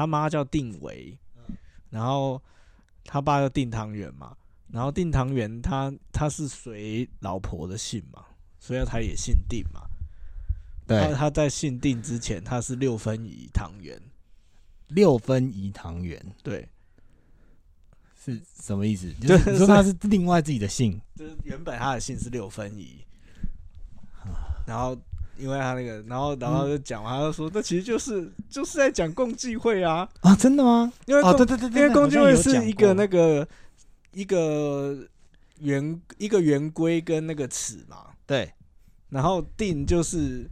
他妈叫定维，然后他爸叫定汤圆嘛，然后定汤圆他他是随老婆的姓嘛，所以他也姓定嘛。他对，他在姓定之前，他是六分仪汤圆，六分仪汤圆。对，是什么意思？就 就是说他是另外自己的姓，就是原本他的姓是六分仪，然后因为他那个，然后然后就讲完，他就说，那其实就是就是在讲共济会啊，啊，真的吗？哦，因为共对对对对，因为共济会是一个那个个一个圆一个圆规跟那个尺嘛，对。然后定就是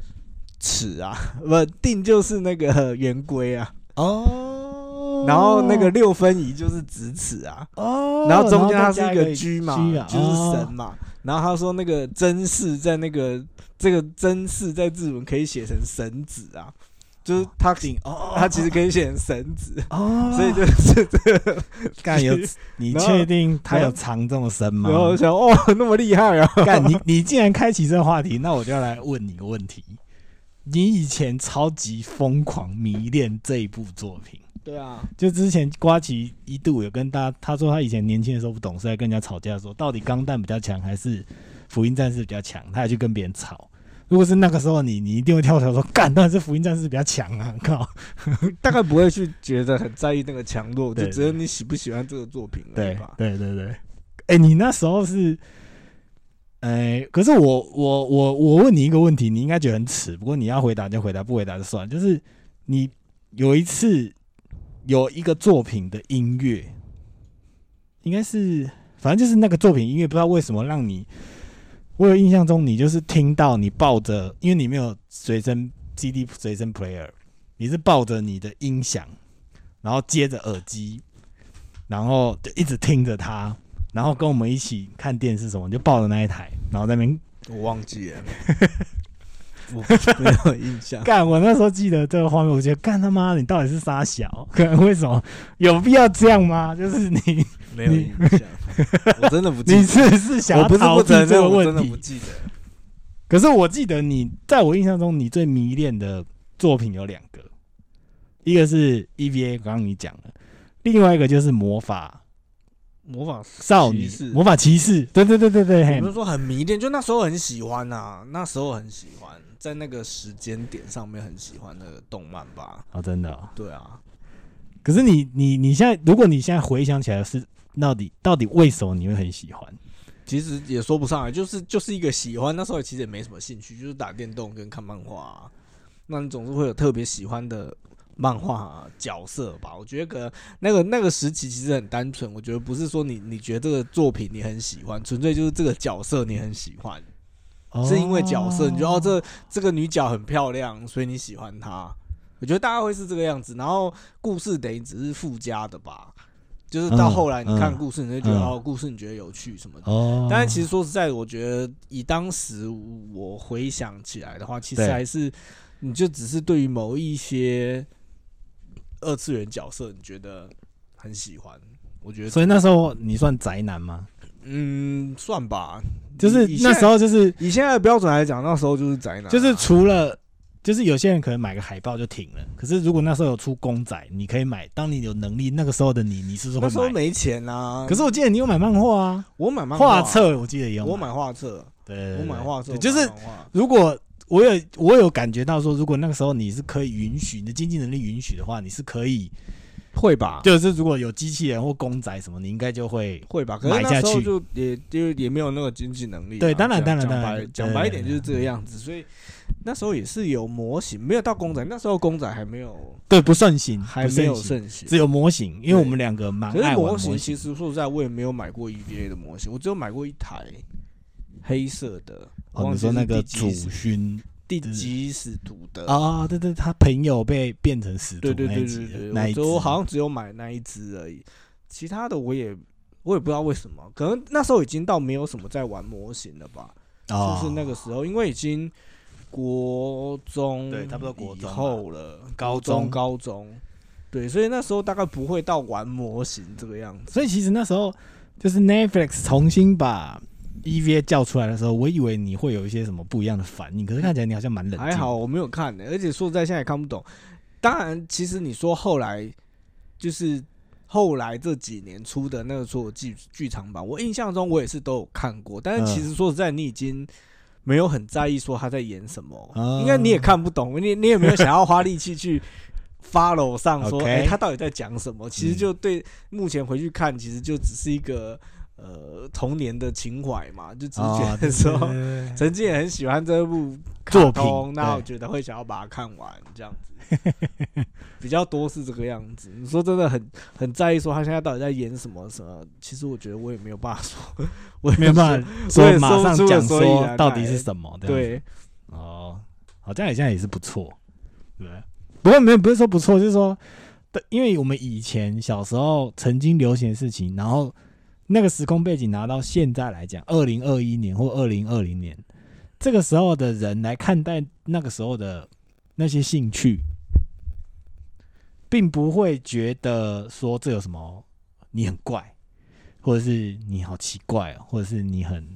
尺啊，不定就是那个圆规啊，哦，然后那个六分仪就是直尺啊，哦，然后中间它是一个再加个 G 嘛就是神嘛。然后他说那个真氏在那个这个真氏在日文可以写成神子啊，就是他定哦，他其实可以写成神子，哦，所以就是这个。干有 你确定他有藏这么深吗然？后我想哦，那么厉害啊！干你你既然开启这个话题，那我就要来问你个问题：你以前超级疯狂迷恋这一部作品，对啊，就之前瓜奇一度有跟大家他说他以前年轻的时候不懂事，在跟人家吵架的时候到底钢弹比较强还是福音战士比较强，他还去跟别人吵。如果是那个时候你，你一定会跳出来说干，当然是福音战士比较强啊！靠，大概不会去觉得很在意那个强弱，就对只有你喜不喜欢这个作品而对已吧。对对对，哎、你那时候是，哎、可是我我我我问你一个问题，你应该觉得很耻，不过你要回答就回答，不回答就算。就是你有一次有一个作品的音乐，应该是反正就是那个作品音乐，不知道为什么让你，我有印象中你就是听到你抱着，因为你没有随身 CD 随身 player，你是抱着你的音响，然后接着耳机，然后就一直听着它，然后跟我们一起看电视什么，就抱着那一台，然后在那边我忘记了，我没有印象。干。我那时候记得这个画面，我觉得干他妈的，你到底是傻小？干为什么有必要这样吗？就是你没有印象，我真的不记你得。是不是想我不是要逃避这个问我真的不题？记得。可是我记得你在我印象中，你最迷恋的作品有两个，一个是 EVA，刚刚你讲了，另外一个就是魔法魔法少女魔法骑士。对对对对对，嘿我们说很迷恋，就那时候很喜欢呐、那时候很喜欢，在那个时间点上面很喜欢那个动漫吧。哦，真的、哦。对啊，可是你你你现在，如果你现在回想起来是到底到底为什么你会很喜欢？其实也说不上来，就是就是一个喜欢。那时候其实也没什么兴趣，就是打电动跟看漫画、啊。那你总是会有特别喜欢的漫画、角色吧？我觉得可能那个那个时期其实很单纯。我觉得不是说你你觉得这个作品你很喜欢，纯粹就是这个角色你很喜欢，是因为角色，你觉得哦这这个女角很漂亮，所以你喜欢她。我觉得大概会是这个样子，然后故事等于只是附加的吧，就是到嗯后来你看嗯故事，你就觉得、嗯哦，故事你觉得有趣什么的。哦，但是其实说实在的，我觉得以当时我回想起来的话，其实还是你就只是对于某一些二次元角色，你觉得很喜欢。我觉得，所以那时候你算宅男吗？嗯，算吧，就是那时候就是以现在的标准来讲，那时候就是宅男啊、就是除了就是有些人可能买个海报就停了，可是如果那时候有出公仔，你可以买。当你有能力，那个时候的你，你是不是那时候？没钱啊。可是我记得你有买漫画啊，我买漫画画，册我记得也有我买画册，对我买画册，就是如果我有我有感觉到说，如果那个时候你是可以允许，你的经济能力允许的话，你是可以，会吧？就是如果有机器人或公仔什么，你应该就会会吧？可是买下那时候去就也就也没有那个经济能力啊、对当然当然当然白讲对白一点就是这个样子，所以那时候也是有模型，没有到公仔，那时候公仔还没有对不盛行，还没有不盛行，盛行。只有模型，因为我们两个蛮可是爱玩模型型其实说实在，我也没有买过 EVA 的模型，我只有买过一台黑色的。我哦，忘记是你说那个祖第几使勋第几使徒的？啊，对对，他朋友被变成使徒对对对对对，的那我我好像只有买那一只而已，其他的我也我也不知道为什么，可能那时候已经到没有什么在玩模型了吧，哦。就是那个时候，因为已经国中对差不多国中后了，高中。高中，对，所以那时候大概不会到玩模型这个样子。所以其实那时候就是 Netflix 重新把 EVA 叫出来的时候，我以为你会有一些什么不一样的反应，可是看起来你好像蛮冷静。还好我没有看呢、而且说实在现在也看不懂。当然，其实你说后来就是后来这几年出的那个所有剧剧场版，我印象中我也是都有看过。但是其实说实在，你已经没有很在意说他在演什么，哦应该你也看不懂，你你也没有想要花力气去 follow 上说哎、他到底在讲什么？其实嗯就对目前回去看，其实就只是一个呃童年的情怀嘛，就只是觉哦对得说。对对对曾经也很喜欢这部作品那我觉得会想要把它看完，这样子 比较多是这个样子。你说真的很很在意说他现在到底在演什么什么，其实我觉得我也没有办法说，我也没有办法我也说马上讲说到底是什么。对，哦，好，这样也现在也是不错，对不对？不过没有不是说不错，就是说，对，因为我们以前小时候曾经流行的事情，然后那个时空背景拿到现在来讲，二零二一年或二零二零年这个时候的人来看待那个时候的那些兴趣，并不会觉得说这有什么你很怪，或者是你好奇怪，或者是你很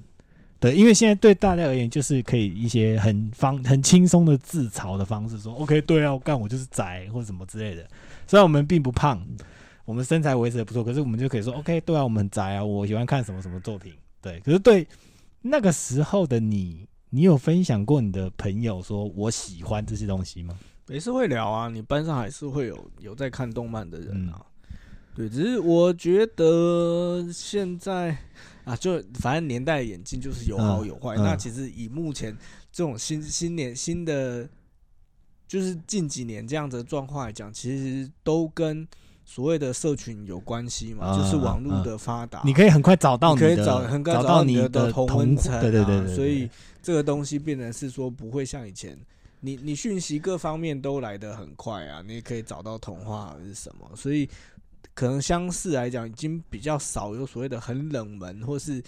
对，因为现在对大家而言，就是可以一些很方很轻松的自嘲的方式说，OK，对啊，我干我就是宅或者什么之类的。虽然我们并不胖，我们身材维持的不错，可是我们就可以说，OK，对啊，我们很宅啊，我喜欢看什么什么作品。对，可是对那个时候的你，你有分享过你的朋友说我喜欢这些东西吗？没事会聊啊。你班上还是会有有在看动漫的人啊。嗯对，只是我觉得现在啊，就反正年代眼镜就是有好嗯有坏。嗯那其实以目前这种新新年新的，就是近几年这样子的状况来讲，其实都跟所谓的社群有关系嘛，嗯就是网络的发达，你可以很快找到你可以，找很快找到你的同同温层、啊，对对对对，所以这个东西变成是说不会像以前，你你讯息各方面都来得很快啊，你也可以找到童话还是什么，所以可能相似来讲，已经比较少有所谓的很冷门，或是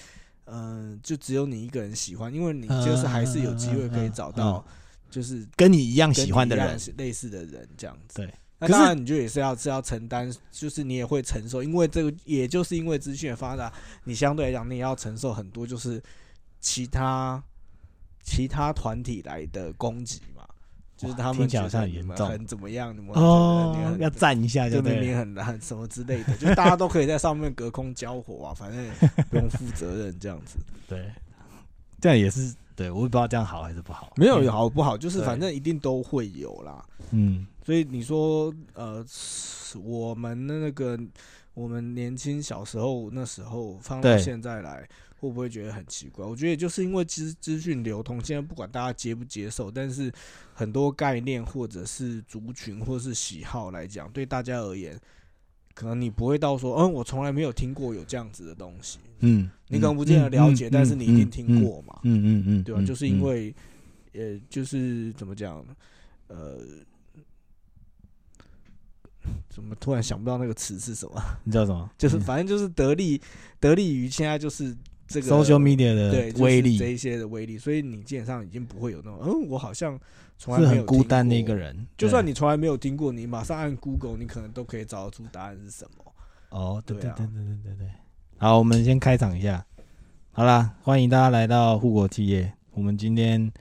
嗯、呃就只有你一个人喜欢，因为你就是还是有机会可以找到，就是跟你一样喜欢的人，类似的人这样子。对。那当然，你就也是要是要承担，就是你也会承受，因为这个也就是因为资讯的发达，你相对来讲你也要承受很多就是其他其他团体来的攻击嘛，就是他们觉得你们像很怎么样，你们哦要赞一下就就明。明很难什么之类的，就大家都可以在上面隔空交火啊，反正不用负责任这样子，对，这样也是对，我也不知道这样好还是不好。没有好不好，就是反正一定都会有啦。嗯，所以你说，呃，我们的那个我们年轻小时候那时候放到现在来，会不会觉得很奇怪？我觉得也就是因为资资讯流通，现在不管大家接不接受，但是很多概念或者是族群或是喜好来讲，对大家而言，可能你不会到说，嗯，我从来没有听过有这样子的东西，嗯，你可能不见得了解，嗯但是你一定听，过嘛，嗯嗯嗯嗯，对吧、嗯就是因为，呃，就是怎么讲，呃。怎么突然想不到那个词是什么？你知道什么？就是反正就是得力得力于现在就是这个 social media 对的威力就是这一些的威力，所以你基本上已经不会有那种嗯，我好像从来是没有很孤单的一个。人。就算你从来没有听过，你马上按 Google，你可能都可以找得出答案是什么。哦，对对啊对对对对对对。好，我们先开场一下。好啦，欢迎大家来到护国企业。我们今天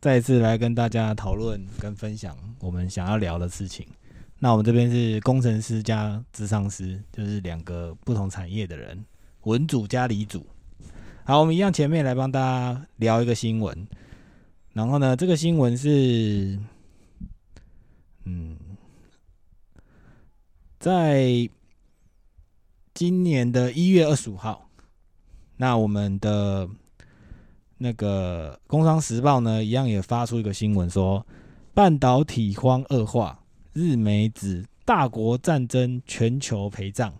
再一次来跟大家讨论跟分享我们想要聊的事情。那我们这边是工程师加智商师，就是两个不同产业的人，文组加理组。好，我们一样前面来帮大家聊一个新闻。然后呢，这个新闻是，嗯，在今年的一月二十五号，那我们的那个《工商时报》呢，一样也发出一个新闻说，半导体荒恶化，日美指大国战争全球陪葬。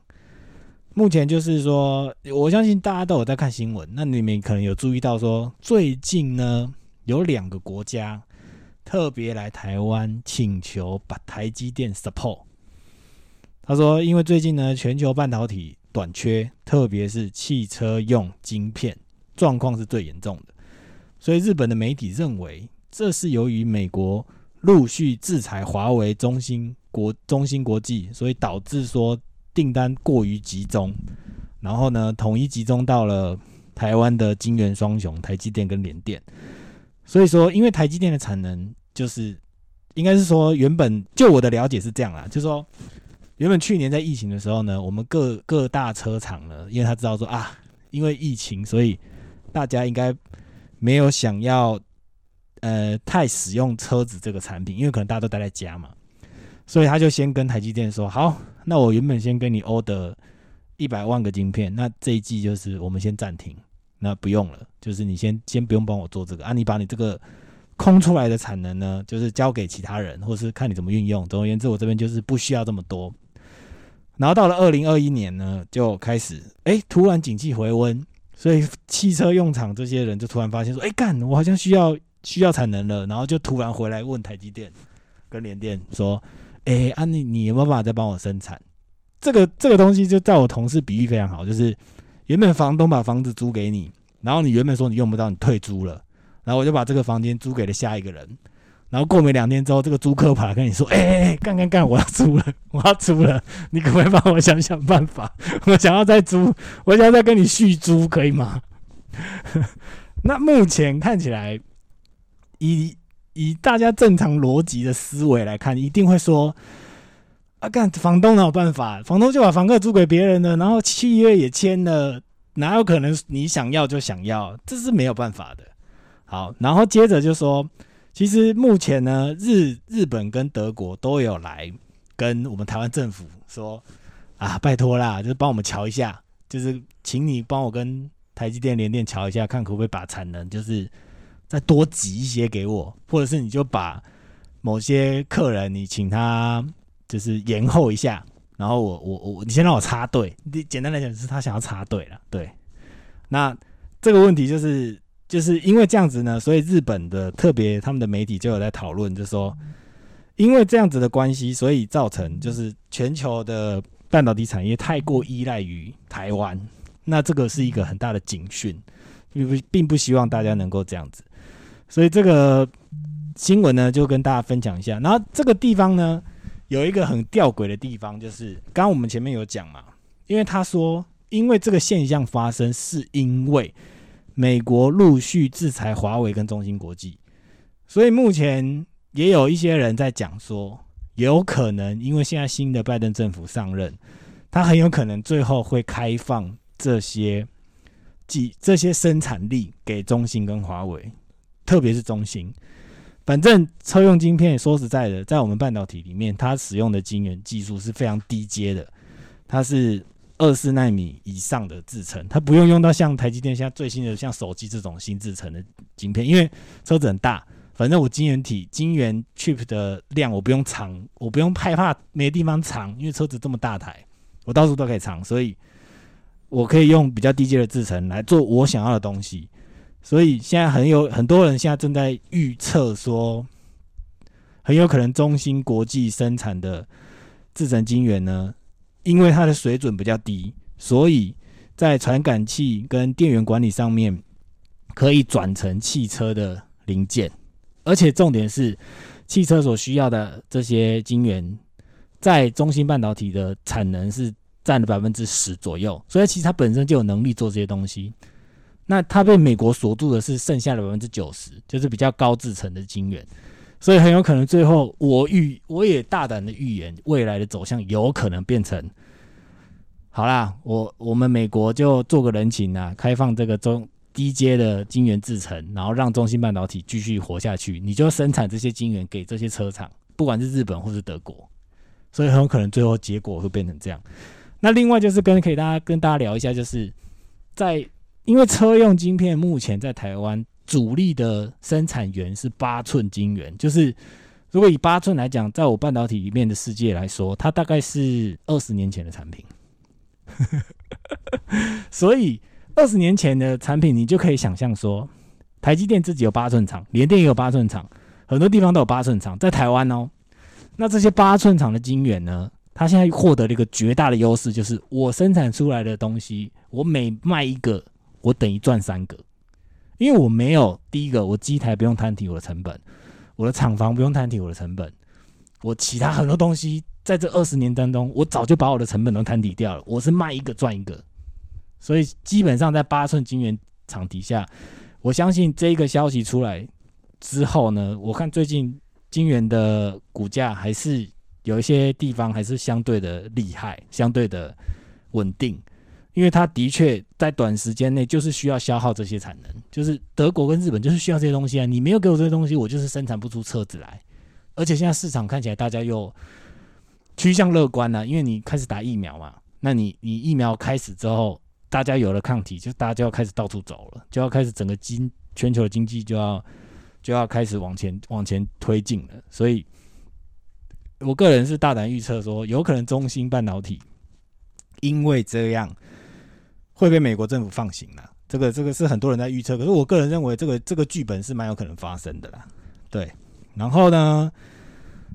目前就是说，我相信大家都有在看新闻，那你们可能有注意到说，最近呢有两个国家特别来台湾请求把台积电 support。他说，因为最近呢全球半导体短缺，特别是汽车用晶片状况是最严重的，所以日本的媒体认为这是由于美国陆续制裁华为、中芯国、中芯国际，所以导致说订单过于集中，然后呢统一集中到了台湾的晶圆双雄台积电跟联电。所以说，因为台积电的产能就是应该是说原本就我的了解是这样啦，就是说原本去年在疫情的时候呢，我们各各大车厂呢，因为他知道说啊，因为疫情，所以大家应该没有想要呃太使用车子这个产品，因为可能大家都待在家嘛，所以他就先跟台积电说，好，那我原本先跟你 order 一百万个晶片，那这一季就是我们先暂停，那不用了，就是你先先不用帮我做这个啊，你把你这个空出来的产能呢，就是交给其他人，或是看你怎么运用。总而言之，我这边就是不需要这么多。然后到了二零二一年呢，就开始哎，突然景气回温，所以汽车用厂这些人就突然发现说，哎干，我好像需要需要产能了，然后就突然回来问台积电跟联电说，哎，啊你你有没有办法再帮我生产？这个这个东西就在我同事比喻非常好，就是原本房东把房子租给你，然后你原本说你用不到，你退租了。然后我就把这个房间租给了下一个人，然后过没两天之后，这个租客跑来跟你说：“哎哎哎，干干干，我要租了，我要租了，你可不可以帮我想想办法？我想要再租，我想要再跟你续租，可以吗？” 那目前看起来，以以大家正常逻辑的思维来看，一定会说：“啊，干房东哪有办法？房东就把房客租给别人了，然后契约也签了，哪有可能你想要就想要？这是没有办法的。”好，然后接着就说，其实目前呢，日日本跟德国都有来跟我们台湾政府说，啊，拜托啦，就是帮我们瞧一下，就是请你帮我跟台积电联电瞧一下，看可不可以把产能就是再多挤一些给我，或者是你就把某些客人你请他就是延后一下，然后我我我你先让我插队，你简单来讲是他想要插队了，对，那这个问题就是。就是因为这样子呢，所以日本的特别他们的媒体就有在讨论，就说因为这样子的关系，所以造成就是全球的半导体产业太过依赖于台湾，那这个是一个很大的警讯，并不并不希望大家能够这样子，所以这个新闻呢就跟大家分享一下。然后这个地方呢有一个很吊诡的地方，就是刚刚我们前面有讲嘛，因为他说因为这个现象发生是因为。美国陆续制裁华为跟中芯国际，所以目前也有一些人在讲说，有可能因为现在新的拜登政府上任，他很有可能最后会开放这些几这些生产力给中芯跟华为，特别是中芯。反正车用晶片，说实在的，在我们半导体里面，它使用的晶圆技术是非常低阶的，它是。二四纳米以上的制程，它不用用到像台积电现在最新的像手机这种新制程的晶片，因为车子很大，反正我晶圆体、晶圆 chip 的量我不用藏，我不用害怕没地方藏，因为车子这么大台，我到处都可以藏，所以我可以用比较低阶的制程来做我想要的东西。所以现在很有很多人现在正在预测说，很有可能中芯国际生产的制程晶圆呢。因为它的水准比较低，所以在传感器跟电源管理上面可以转成汽车的零件，而且重点是汽车所需要的这些晶圆，在中芯半导体的产能是占了百分之十左右，所以其实它本身就有能力做这些东西。那它被美国锁住的是剩下的百分之九十，就是比较高制成的晶圆。所以很有可能最后，我预我也大胆的预言，未来的走向有可能变成，好啦，我我们美国就做个人情啊，开放这个中低阶的晶圆制成，然后让中芯半导体继续活下去，你就生产这些晶圆给这些车厂，不管是日本或是德国，所以很有可能最后结果会变成这样。那另外就是跟可以大家跟大家聊一下，就是在因为车用晶片目前在台湾。主力的生产源是八寸晶圆，就是如果以八寸来讲，在我半导体里面的世界来说，它大概是二十年前的产品。所以二十年前的产品，你就可以想象说，台积电自己有八寸厂，联电也有八寸厂，很多地方都有八寸厂，在台湾哦。那这些八寸厂的晶圆呢，它现在获得了一个绝大的优势，就是我生产出来的东西，我每卖一个，我等于赚三个。因为我没有第一个，我机台不用摊提我的成本，我的厂房不用摊提我的成本，我其他很多东西在这二十年当中，我早就把我的成本都摊底掉了。我是卖一个赚一个，所以基本上在八寸晶圆厂底下，我相信这个消息出来之后呢，我看最近金元的股价还是有一些地方还是相对的厉害，相对的稳定，因为它的确在短时间内就是需要消耗这些产能，就是德国跟日本就是需要这些东西啊，你没有给我这些东西，我就是生产不出车子来，而且现在市场看起来大家又趋向乐观了，因为你开始打疫苗嘛，那你你疫苗开始之后，大家有了抗体，就大家就要开始到处走了，就要开始整个经全球的经济就要。就要开始往前往前推进了，所以我个人是大胆预测说，有可能中芯半导体因为这样会被美国政府放行了。这个这个是很多人在预测，可是我个人认为这个这个剧本是蛮有可能发生的啦。对，然后呢，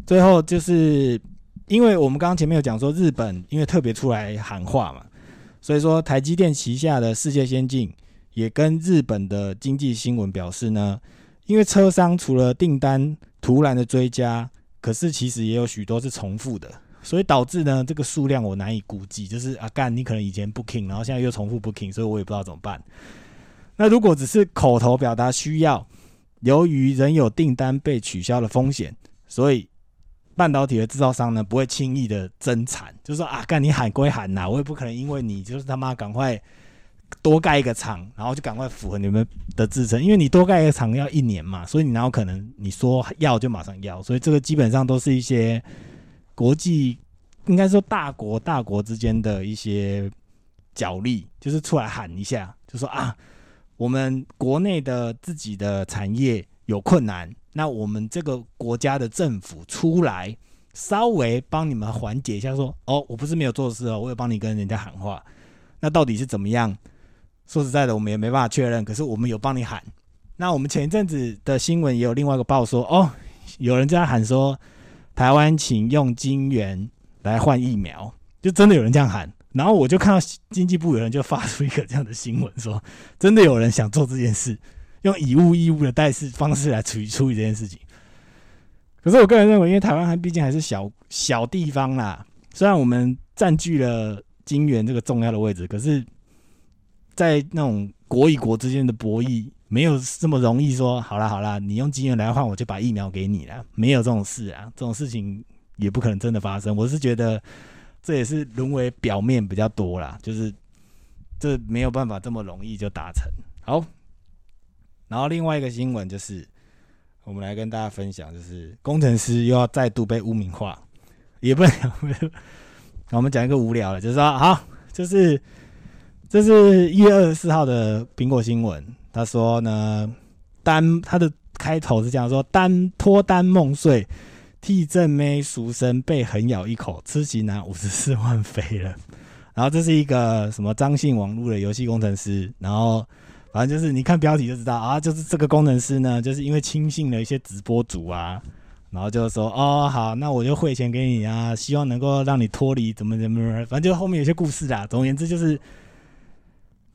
最后就是因为我们刚刚前面有讲说，日本因为特别出来喊话嘛，所以说台积电旗下的世界先进也跟日本的经济新闻表示呢。因为车商除了订单突然的追加，可是其实也有许多是重复的，所以导致呢这个数量我难以估计。就是啊干，你可能以前 booking，然后现在又重复 booking，所以我也不知道怎么办。那如果只是口头表达需要，由于仍有订单被取消的风险，所以半导体的制造商呢不会轻易的增产，就是说啊干你喊归喊呐，我也不可能因为你就是他妈赶快。多盖一个厂，然后就赶快符合你们的制程，因为你多盖一个厂要一年嘛，所以你哪有可能你说要就马上要？所以这个基本上都是一些国际，应该说大国大国之间的一些角力，就是出来喊一下，就说啊，我们国内的自己的产业有困难，那我们这个国家的政府出来稍微帮你们缓解一下，说哦，我不是没有做事哦，我有帮你跟人家喊话，那到底是怎么样？说实在的，我们也没办法确认。可是我们有帮你喊。那我们前一阵子的新闻也有另外一个报说，哦，有人在喊说，台湾请用金元来换疫苗，就真的有人这样喊。然后我就看到经济部有人就发出一个这样的新闻，说真的有人想做这件事，用以物易物的代式方式来处理处理这件事情。可是我个人认为，因为台湾还毕竟还是小小地方啦，虽然我们占据了金元这个重要的位置，可是。在那种国与国之间的博弈，没有这么容易说好了好了，你用金元来换，我就把疫苗给你了，没有这种事啊，这种事情也不可能真的发生。我是觉得这也是沦为表面比较多啦，就是这没有办法这么容易就达成。好，然后另外一个新闻就是，我们来跟大家分享，就是工程师又要再度被污名化，也不能，我们讲一个无聊的，就是说好，就是。这是一月二十四号的苹果新闻，他说呢，单他的开头是这样说：单脱单梦碎，替正妹赎身被狠咬一口，吃起拿五十四万飞了。然后这是一个什么张姓网络的游戏工程师，然后反正就是你看标题就知道啊，就是这个工程师呢，就是因为轻信了一些直播主啊，然后就说哦好，那我就汇钱给你啊，希望能够让你脱离怎么怎么，反正就后面有些故事啊。总而言之就是。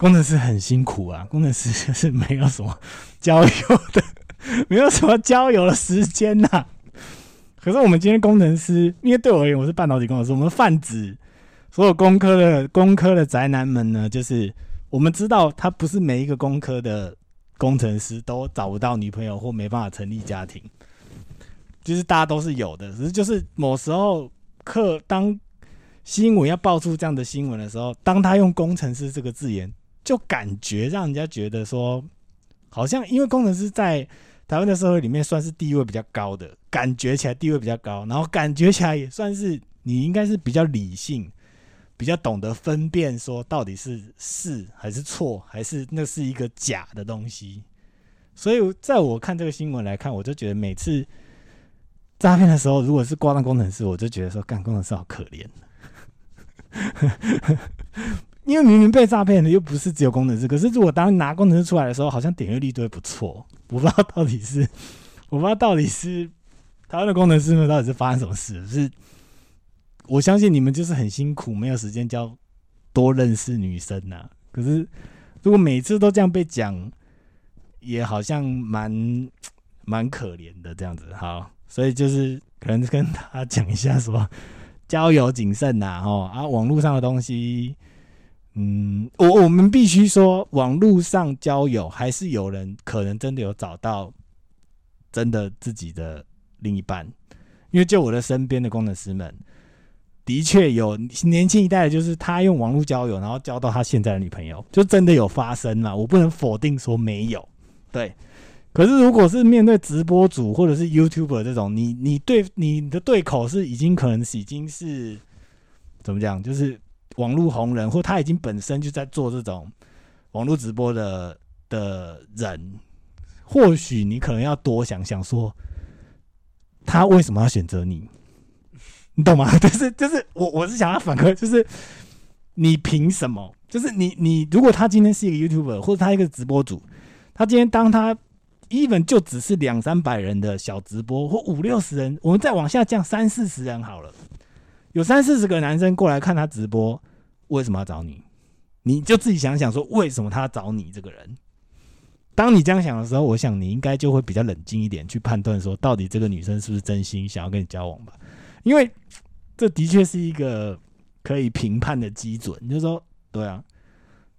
工程师很辛苦啊，工程师就是没有什么交友的，没有什么交友的时间呐。可是我们今天工程师，因为对我而言，我是半导体工程师，我们泛指所有工科的工科的宅男们呢，就是我们知道，他不是每一个工科的工程师都找不到女朋友或没办法成立家庭，就是大家都是有的，只是就是某时候课当新闻要爆出这样的新闻的时候，当他用工程师这个字眼。就感觉让人家觉得说，好像因为工程师在台湾的社会里面算是地位比较高的，感觉起来地位比较高，然后感觉起来也算是你应该是比较理性，比较懂得分辨说到底是是还是错，还是那是一个假的东西。所以在我看这个新闻来看，我就觉得每次诈骗的时候，如果是挂上工程师，我就觉得说干工程师好可怜。因为明明被诈骗的又不是只有工程师，可是如果当拿工程师出来的时候，好像点阅率都会不错。我不知道到底是，我不知道到底是台湾的工程师们到底是发生什么事。是，我相信你们就是很辛苦，没有时间教多认识女生呐。可是如果每次都这样被讲，也好像蛮蛮可怜的这样子。好，所以就是可能跟他讲一下，说交友谨慎呐，哦啊，网络上的东西。嗯，我我们必须说，网络上交友还是有人可能真的有找到真的自己的另一半，因为就我的身边的工程师们，的确有年轻一代的，就是他用网络交友，然后交到他现在的女朋友，就真的有发生嘛？我不能否定说没有，对。可是如果是面对直播主或者是 YouTuber 这种，你你对你的对口是已经可能已经是怎么讲，就是网络红人，或他已经本身就在做这种网络直播的的人，或许你可能要多想想说，他为什么要选择你？你懂吗？就是就是我我是想要反馈，就是你凭什么？就是你你如果他今天是一个 YouTuber 或者他一个直播主，他今天当他 even 就只是两三百人的小直播或五六十人，我们再往下降三四十人好了，有三四十个男生过来看他直播，为什么要找你？你就自己想想说，为什么他找你这个人？当你这样想的时候，我想你应该就会比较冷静一点，去判断说，到底这个女生是不是真心想要跟你交往吧？因为这的确是一个可以评判的基准。就是说，对啊，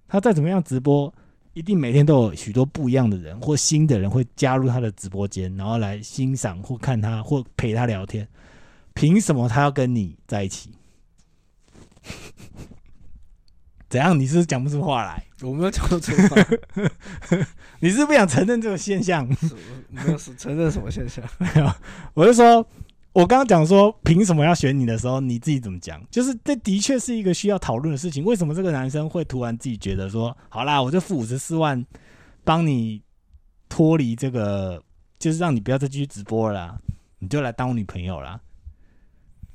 他再怎么样直播，一定每天都有许多不一样的人或新的人会加入他的直播间，然后来欣赏或看他或陪他聊天。凭什么他要跟你在一起？怎样？你是讲不出话来？我没有讲出话，你是不想承认这个现象？没有承认什么现象？没有，我是说，我刚刚讲说凭什么要选你的时候，你自己怎么讲？就是这的确是一个需要讨论的事情。为什么这个男生会突然自己觉得说，好啦，我就付五十四万，帮你脱离这个，就是让你不要再继续直播了，你就来当我女朋友啦。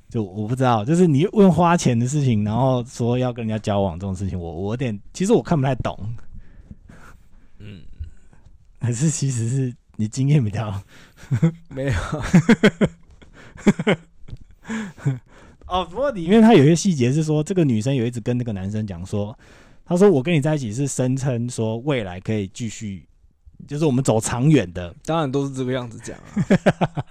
就我不知道，就是你问花钱的事情，然后说要跟人家交往这种事情，我我有点其实我看不太懂。嗯，还是其实是你经验比较 没有。哦，不过里面他有一些细节是说，这个女生有一直跟那个男生讲说，他说我跟你在一起是声称说未来可以继续，就是我们走长远的，当然都是这个样子讲啊。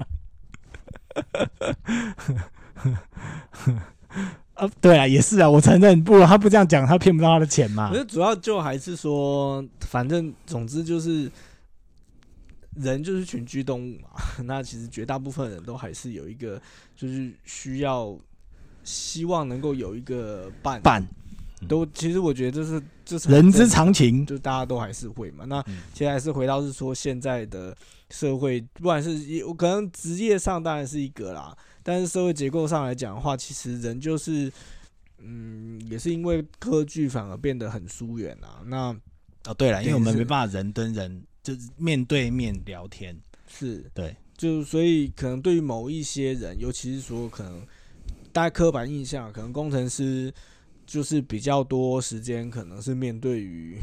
呃，对啊，也是啊，我承认，不，他不这样讲，他骗不到他的钱嘛。可是主要就还是说，反正总之就是，人就是群居动物嘛。那其实绝大部分人都还是有一个，就是需要希望能够有一个伴伴。都其实我觉得这是这是人之常情，就大家都还是会嘛。那现在是回到是说现在的社会，不管是可能职业上当然是一个啦。但是社会结构上来讲的话，其实人就是，嗯，也是因为科技反而变得很疏远啊。那哦，对了，因为我们没办法人跟人就是面对面聊天，是对，就所以可能对于某一些人，尤其是说可能大家刻板印象，可能工程师就是比较多时间，可能是面对于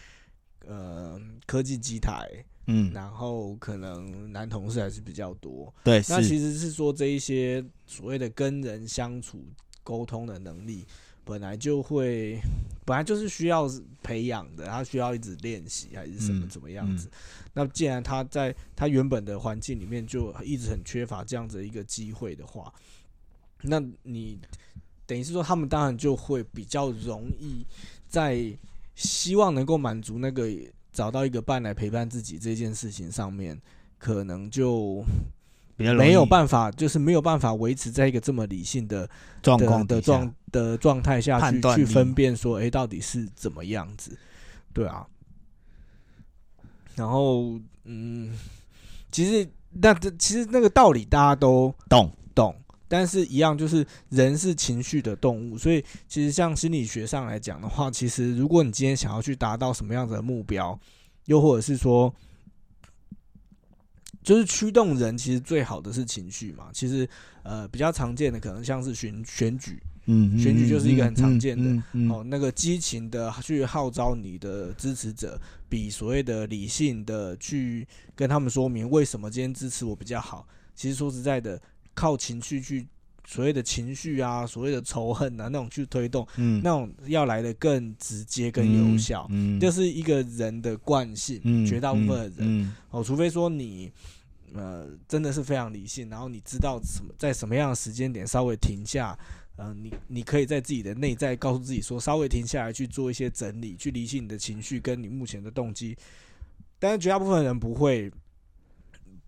呃科技机台。嗯，然后可能男同事还是比较多，对，那其实是说这一些所谓的跟人相处、沟通的能力，本来就会，本来就是需要培养的，他需要一直练习还是什么怎么样子？那既然他在他原本的环境里面就一直很缺乏这样子一个机会的话，那你等于是说他们当然就会比较容易在希望能够满足那个。找到一个伴来陪伴自己这件事情上面，可能就没有办法，就是没有办法维持在一个这么理性的状况的状的状态下去去分辨说，哎，到底是怎么样子？对啊。然后，嗯，其实那这其实那个道理大家都懂懂。但是，一样就是人是情绪的动物，所以其实像心理学上来讲的话，其实如果你今天想要去达到什么样子的目标，又或者是说，就是驱动人，其实最好的是情绪嘛。其实，呃，比较常见的可能像是选选举，嗯，选举就是一个很常见的哦，那个激情的去号召你的支持者，比所谓的理性的去跟他们说明为什么今天支持我比较好。其实说实在的。靠情绪去所谓的情绪啊，所谓的仇恨啊，那种去推动，嗯，那种要来的更直接、更有效，嗯，就是一个人的惯性，嗯，绝大部分的人，哦，除非说你，呃，真的是非常理性，然后你知道什么在什么样的时间点稍微停下，嗯，你你可以在自己的内在告诉自己说，稍微停下来去做一些整理，去理清你的情绪跟你目前的动机，但是绝大部分人不会。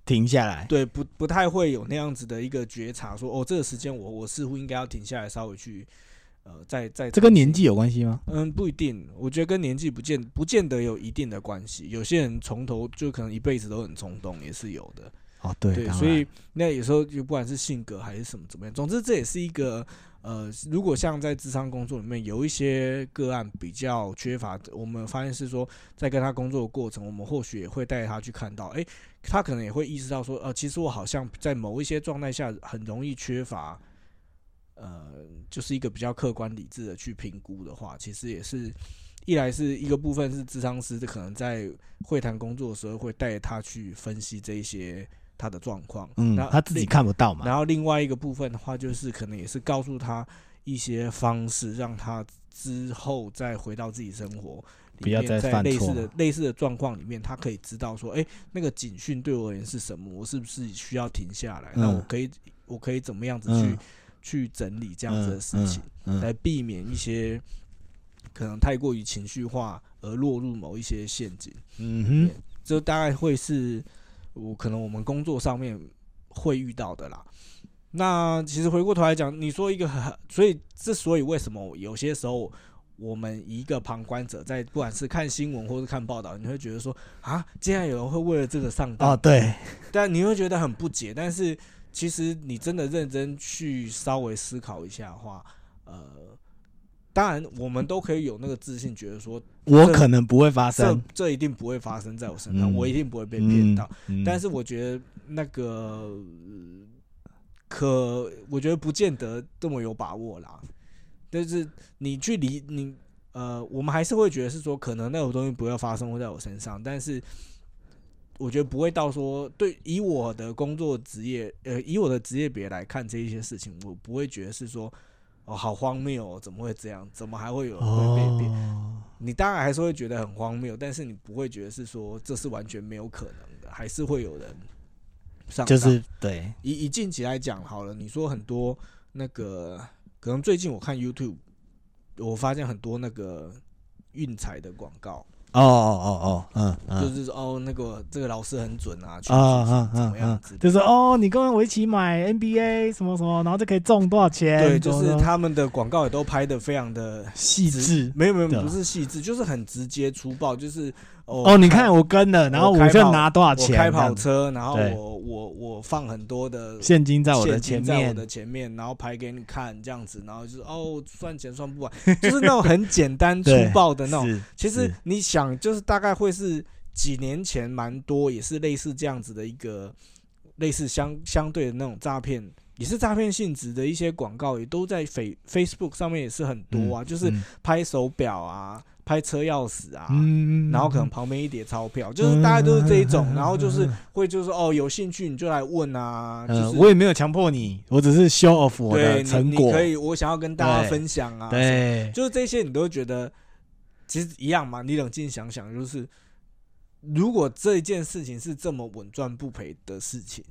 停下来。对，不不太会有那样子的一个觉察，说哦，这个时间我我似乎应该要停下来，稍微去呃，再再这跟年纪有关系吗？嗯，不一定，我觉得跟年纪不见不见得有一定的关系。有些人从头就可能一辈子都很冲动，也是有的。哦，对，对，所以那有时候就不管是性格还是什么怎么样，总之这也是一个呃，如果像在智商工作里面有一些个案比较缺乏，我们发现是说在跟他工作的过程，我们或许也会带他去看到，诶，他可能也会意识到说，呃，其实我好像在某一些状态下很容易缺乏。呃，就是一个比较客观理智的去评估的话，其实也是一来是一个部分是智商师可能在会谈工作的时候会带他去分析这一些他的状况，嗯然，后他自己看不到嘛。然后另外一个部分的话，就是可能也是告诉他一些方式，让他之后再回到自己生活里不要面，在再犯错类似的类似的状况里面，他可以知道说，哎，那个警讯对我而言是什么？我是不是需要停下来？那嗯我可以我可以怎么样子嗯去、去整理这样子的事情，来避免一些可能太过于情绪化而落入某一些陷阱。嗯哼，这大概会是我可能我们工作上面会遇到的啦。那其实回过头来讲，你说一个很，所以之所以为什么有些时候我们一个旁观者在不管是看新闻或是看报道，你会觉得说啊，竟然有人会为了这个上当，哦，对，但你会觉得很不解。但是其实你真的认真去稍微思考一下的话，呃，当然我们都可以有那个自信，觉得说我可能不会发生，这这一定不会发生在我身上，嗯我一定不会被骗到。嗯，但是我觉得那个、呃可，我觉得不见得这么有把握啦。但是你去理你呃，我们还是会觉得是说，可能那种东西不要发生会在我身上，但是我觉得不会到说，对以我的工作职业，呃，以我的职业别来看这一些事情，我不会觉得是说。哦，好荒谬哦！怎么会这样？怎么还会有人会被骗？哦，你当然还是会觉得很荒谬，但是你不会觉得是说这是完全没有可能的，还是会有人上当。就是对，以以近期来讲好了，你说很多那个，可能最近我看 YouTube，我发现很多那个运彩的广告，哦哦哦哦，嗯嗯，就是说哦那个这个老师很准啊，去啊去啊啊怎么样啊子，就是哦，你跟我一起买 NBA 什么什么，然后就可以中多少钱？对，就是他们的广告也都拍的非常的细致。没有没有不是细致，就是很直接粗暴，就是哦哦，你看我跟了，然后我就拿多少钱？开跑车，然后我我我放很多的现金在我的前面，在我的前面，然后排给你看这样子，然后就是哦算钱算不完，就是那种很简单 粗暴的那种。其实你想，就是大概会是几年前蛮多，也是类似这样子的一个类似相相对的那种诈骗，也是诈骗性质的一些广告，也都在 Face Facebook 上面也是很多啊，就是嗯拍手表啊，拍车钥匙啊。嗯然后可能旁边一叠钞票，就是大概都是这一种，嗯然后就是会就是哦，有兴趣你就来问啊，就呃，我也没有强迫你，我只是 show off 我对的你成果。你可以，我想要跟大家分享啊，对，就是这些你都会觉得其实一样嘛。你冷静想想，就是如果这件事情是这么稳赚不赔的事情，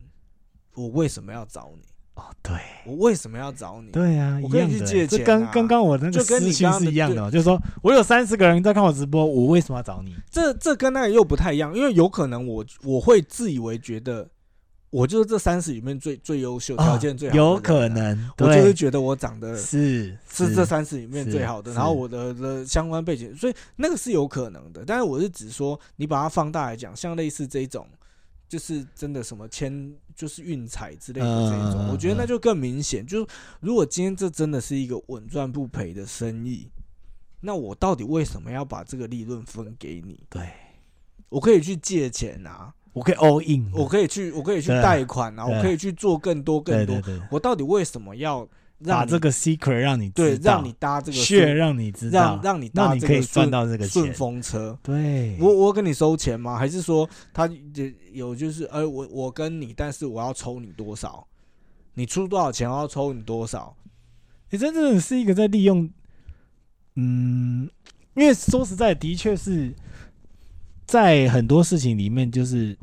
我为什么要找你？哦，对，我为什么要找你？对啊，我可以去借钱啊跟刚刚我那个私讯刚刚的是一样的哦，就是说我有三十个人在看我直播，我为什么要找你？这这跟那个又不太一样，因为有可能我我会自以为觉得我就是这三十里面最最优秀、条件最好的有可能，我就是，觉得我长得是是这三十里面最好的，然后我的的相关背景，所以那个是有可能的。但是我是只说，你把它放大来讲，像类似这一种，就是真的什么签，就是运彩之类的这一种，我觉得那就更明显。就如果今天这真的是一个稳赚不赔的生意，那我到底为什么要把这个利润分给你？对，我可以去借钱啊，我可以 all in，我可以去，我可以去贷款啊，我可以去做更多更多。我到底为什么要让把这个 secret 让你对让你搭这个血让你知道，让让你搭这个让你可以赚顺到这个顺。风车。对，我我跟你收钱吗？还是说他有有就是呃我我跟你，但是我要抽你多少？你出多少钱，我要抽你多少？你真正的是一个在利用，嗯，因为说实在，的确是在很多事情里面，就是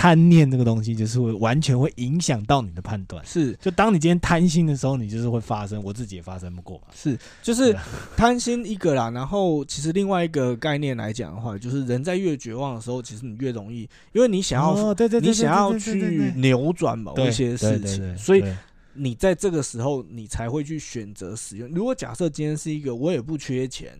贪念这个东西，就是会完全会影响到你的判断。是就当你今天贪心的时候，你就是会发生。我自己也发生过嘛。是，就是贪心一个啦。然后其实另外一个概念来讲的话，就是人在越绝望的时候，其实你越容易，因为你想要，哦、对对你想要去扭转某一些事情，所以你在这个时候，你才会去选择使用。如果假设今天是一个我也不缺钱，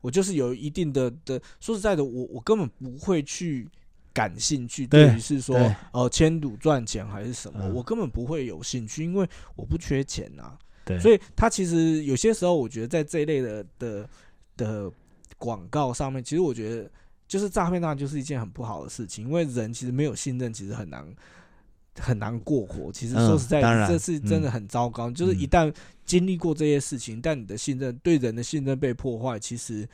我就是有一定的的，说实在的，我我根本不会去。感兴趣，对于是说，呃，签赌赚钱还是什么，我根本不会有兴趣，因为我不缺钱呐。对，所以他其实有些时候，我觉得在这一类的的的广告上面，其实我觉得就是诈骗，当然就是一件很不好的事情，因为人其实没有信任，其实很难很难过活。其实说实在，这是真的很糟糕。就是一旦经历过这些事情，但你的信任对人的信任被破坏，其实。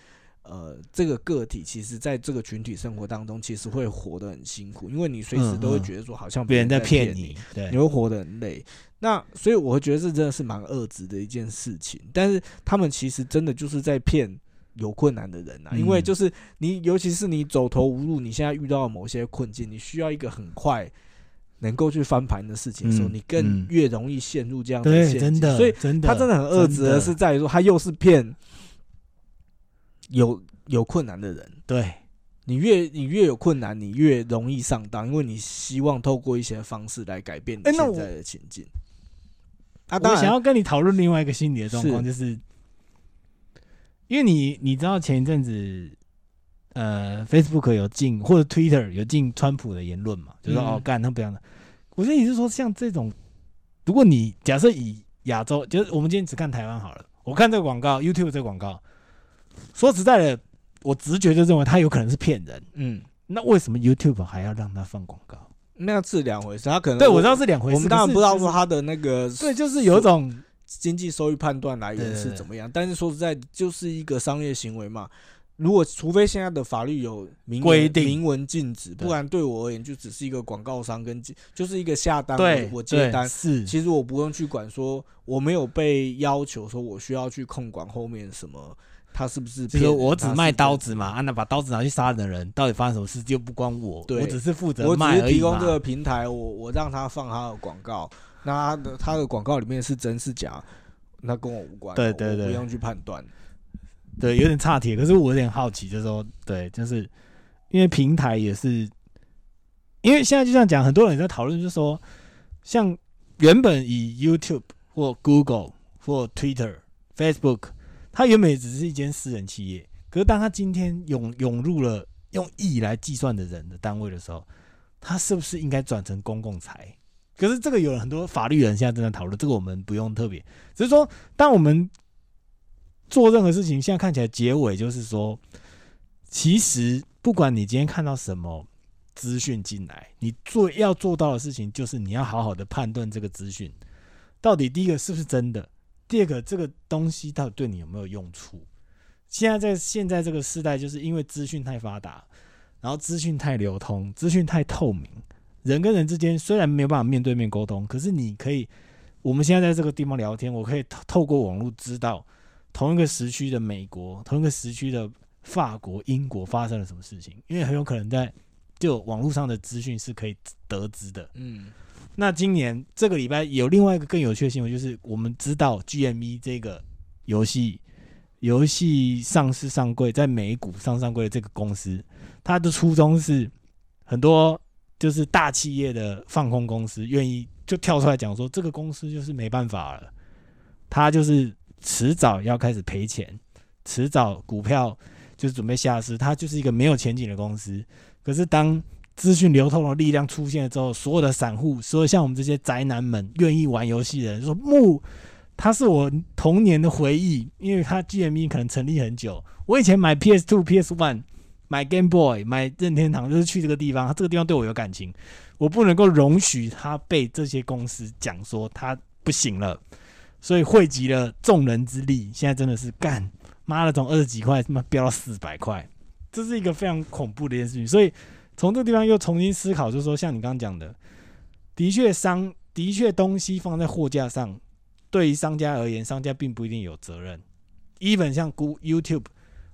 呃，这个个体其实在这个群体生活当中，其实会活得很辛苦，因为你随时都会觉得说，好像别人在骗你，你会活得很累。那所以我会觉得这真的是蛮恶质的一件事情。但是他们其实真的就是在骗有困难的人啊，因为就是你，尤其是你走投无路，你现在遇到某些困境，你需要一个很快能够去翻盘的事情的时候，你更越容易陷入这样的陷阱。所以，真的他真的很恶质而是在于说，他又是骗。有有困难的人，对你越你越有困难，你越容易上当，因为你希望透过一些方式来改变你现在的情境。啊，我想要跟你讨论另外一个心理的状况，就是因为你你知道前一阵子，呃，Facebook 有进或者 Twitter 有进川普的言论嘛，就说哦干他不要的。我觉得你是说像这种，如果你假设以亚洲，就是我们今天只看台湾好了，我看这个广告，YouTube 这个广告。说实在的，我直觉就认为他有可能是骗人。嗯，那为什么 YouTube 还要让他放广告？那是两回事。他可能对我知道是两回事。我们当然不知道说他的那个对，就是有一种经济收益判断来源是怎么样。但是说实在，就是一个商业行为嘛。如果除非现在的法律有明规定、明文禁止，不然对我而言就只是一个广告商跟就是一个下单，我接单是。其实我不用去管说我没有被要求说我需要去控管后面什么。他是不是？就是我只卖刀子嘛，啊，那把刀子拿去杀人的人，到底发生什么事就不关我，我只是负责卖而已提供这个平台，我我让他放他的广告，那他的他的广告里面是真是假，那跟我无关。对对对，不用去判断。对，有点差题，可是我有点好奇，就是说，对，就是因为平台也是，因为现在就像讲，很多人在讨论，就是说，像原本以 YouTube 或 Google 或 Twitter、Facebook。它原本只是一间私人企业，可是当他今天涌涌入了用亿来计算的人的单位的时候，他是不是应该转成公共财？可是这个有很多法律人现在正在讨论，这个我们不用特别，只是说，当我们做任何事情，现在看起来结尾就是说，其实不管你今天看到什么资讯进来，你做要做到的事情，就是你要好好的判断这个资讯到底第一个是不是真的。第二个，这个东西到底对你有没有用处？现在在现在这个时代，就是因为资讯太发达，然后资讯太流通，资讯太透明，人跟人之间虽然没有办法面对面沟通，可是你可以，我们现在在这个地方聊天，我可以透过网络知道同一个时区的美国、同一个时区的法国、英国发生了什么事情，因为很有可能在就网络上的资讯是可以得知的。嗯。那今年这个礼拜有另外一个更有趣的新闻，就是我们知道 GME 这个游戏游戏上市上柜，在美股上上柜的这个公司，它的初衷是很多就是大企业的放空公司愿意就跳出来讲说，这个公司就是没办法了，它就是迟早要开始赔钱，迟早股票就是准备下市，它就是一个没有前景的公司。可是当资讯流通的力量出现了之后，所有的散户，所有像我们这些宅男们，愿意玩游戏的人，说木，他是我童年的回忆，因为他 GME 可能成立很久。我以前买 PS Two、PS One，买 Game Boy，买任天堂，就是去这个地方，这个地方对我有感情，我不能够容许他被这些公司讲说他不行了，所以汇集了众人之力，现在真的是干，妈的，从二十几块他妈飙到四百块，这是一个非常恐怖的一件事情，所以。从这个地方又重新思考，就是说，像你刚刚讲的，的确商的确东西放在货架上，对于商家而言，商家并不一定有责任。even 像 Go YouTube，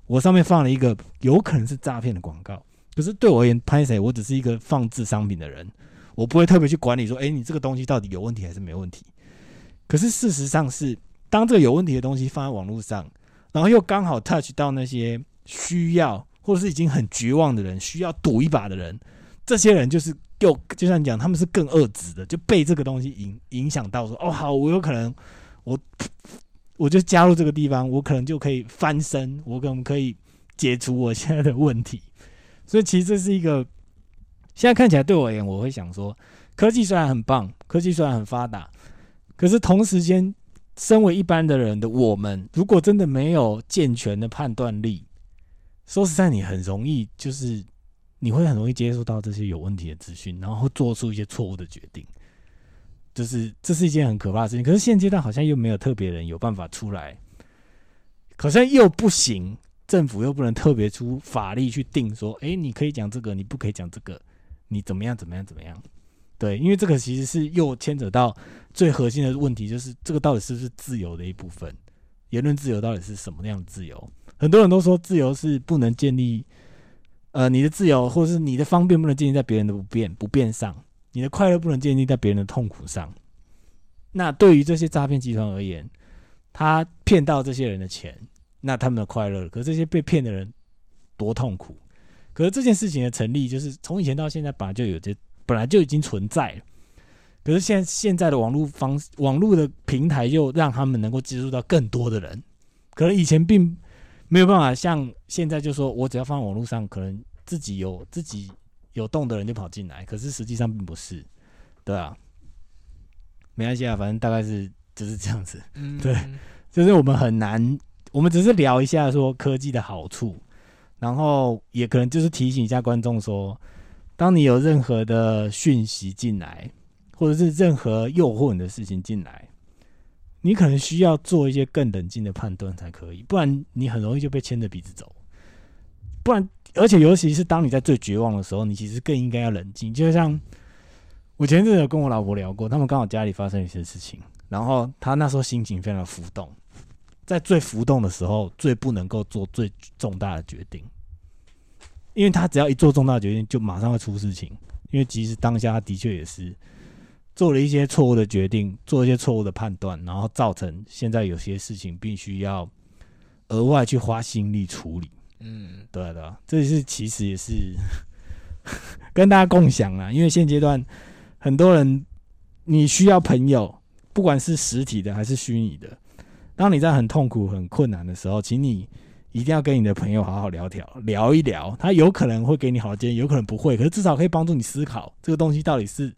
我上面放了一个有可能是诈骗的广告，可是对我而言，拍谁，我只是一个放置商品的人，我不会特别去管理说，哎、你这个东西到底有问题还是没问题。可是事实上是，当这个有问题的东西放在网络上，然后又刚好 touch 到那些需要或者是已经很绝望的人，需要赌一把的人，这些人就是又就像你讲，他们是更恶质的，就被这个东西影影响到说，哦，好，我有可能我我就加入这个地方，我可能就可以翻身，我可能可以解除我现在的问题。所以其实这是一个现在看起来对我而言，我会想说，科技虽然很棒，科技虽然很发达，可是同时间，身为一般的人的我们，如果真的没有健全的判断力，说实在，你很容易就是你会很容易接触到这些有问题的资讯，然后做出一些错误的决定。就是这是一件很可怕的事情。可是现阶段好像又没有特别人有办法出来，好像又不行，政府又不能特别出法律去定说，诶，你可以讲这个，你不可以讲这个，你怎么样怎么样怎么样？对，因为这个其实是又牵扯到最核心的问题，就是这个到底是不是自由的一部分？言论自由到底是什么样的自由？很多人都说自由是不能建立，呃，你的自由或者是你的方便不能建立在别人的不便不便上，你的快乐不能建立在别人的痛苦上。那对于这些诈骗集团而言，他骗到这些人的钱，那他们的快乐，可是这些被骗的人多痛苦。可是这件事情的成立，就是从以前到现在本来就有这，本来就已经存在了。可是现在现在的网络方网络的平台，又让他们能够接触到更多的人。可能以前并没有办法像现在，就说我只要放在网络上，可能自己有自己有动的人就跑进来。可是实际上并不是，对啊，没关系啊，反正大概是就是这样子。嗯对就是我们很难，我们只是聊一下说科技的好处，然后也可能就是提醒一下观众说，当你有任何的讯息进来，或者是任何诱惑你的事情进来，你可能需要做一些更冷静的判断才可以，不然你很容易就被牵着鼻子走。不然，而且尤其是当你在最绝望的时候，你其实更应该要冷静。就像我前阵子有跟我老婆聊过，他们刚好家里发生一些事情，然后她那时候心情非常浮动，在最浮动的时候，最不能够做最重大的决定，因为她只要一做重大决定，就马上会出事情。因为其实当下她的确也是做了一些错误的决定，做一些错误的判断，然后造成现在有些事情必须要额外去花心力处理。嗯对啊对啊，这是其实也是 跟大家共享啊，因为现阶段很多人你需要朋友，不管是实体的还是虚拟的，当你在很痛苦、很困难的时候，请你一定要跟你的朋友好好聊聊聊一聊，他有可能会给你好的建议，有可能不会，可是至少可以帮助你思考这个东西到底是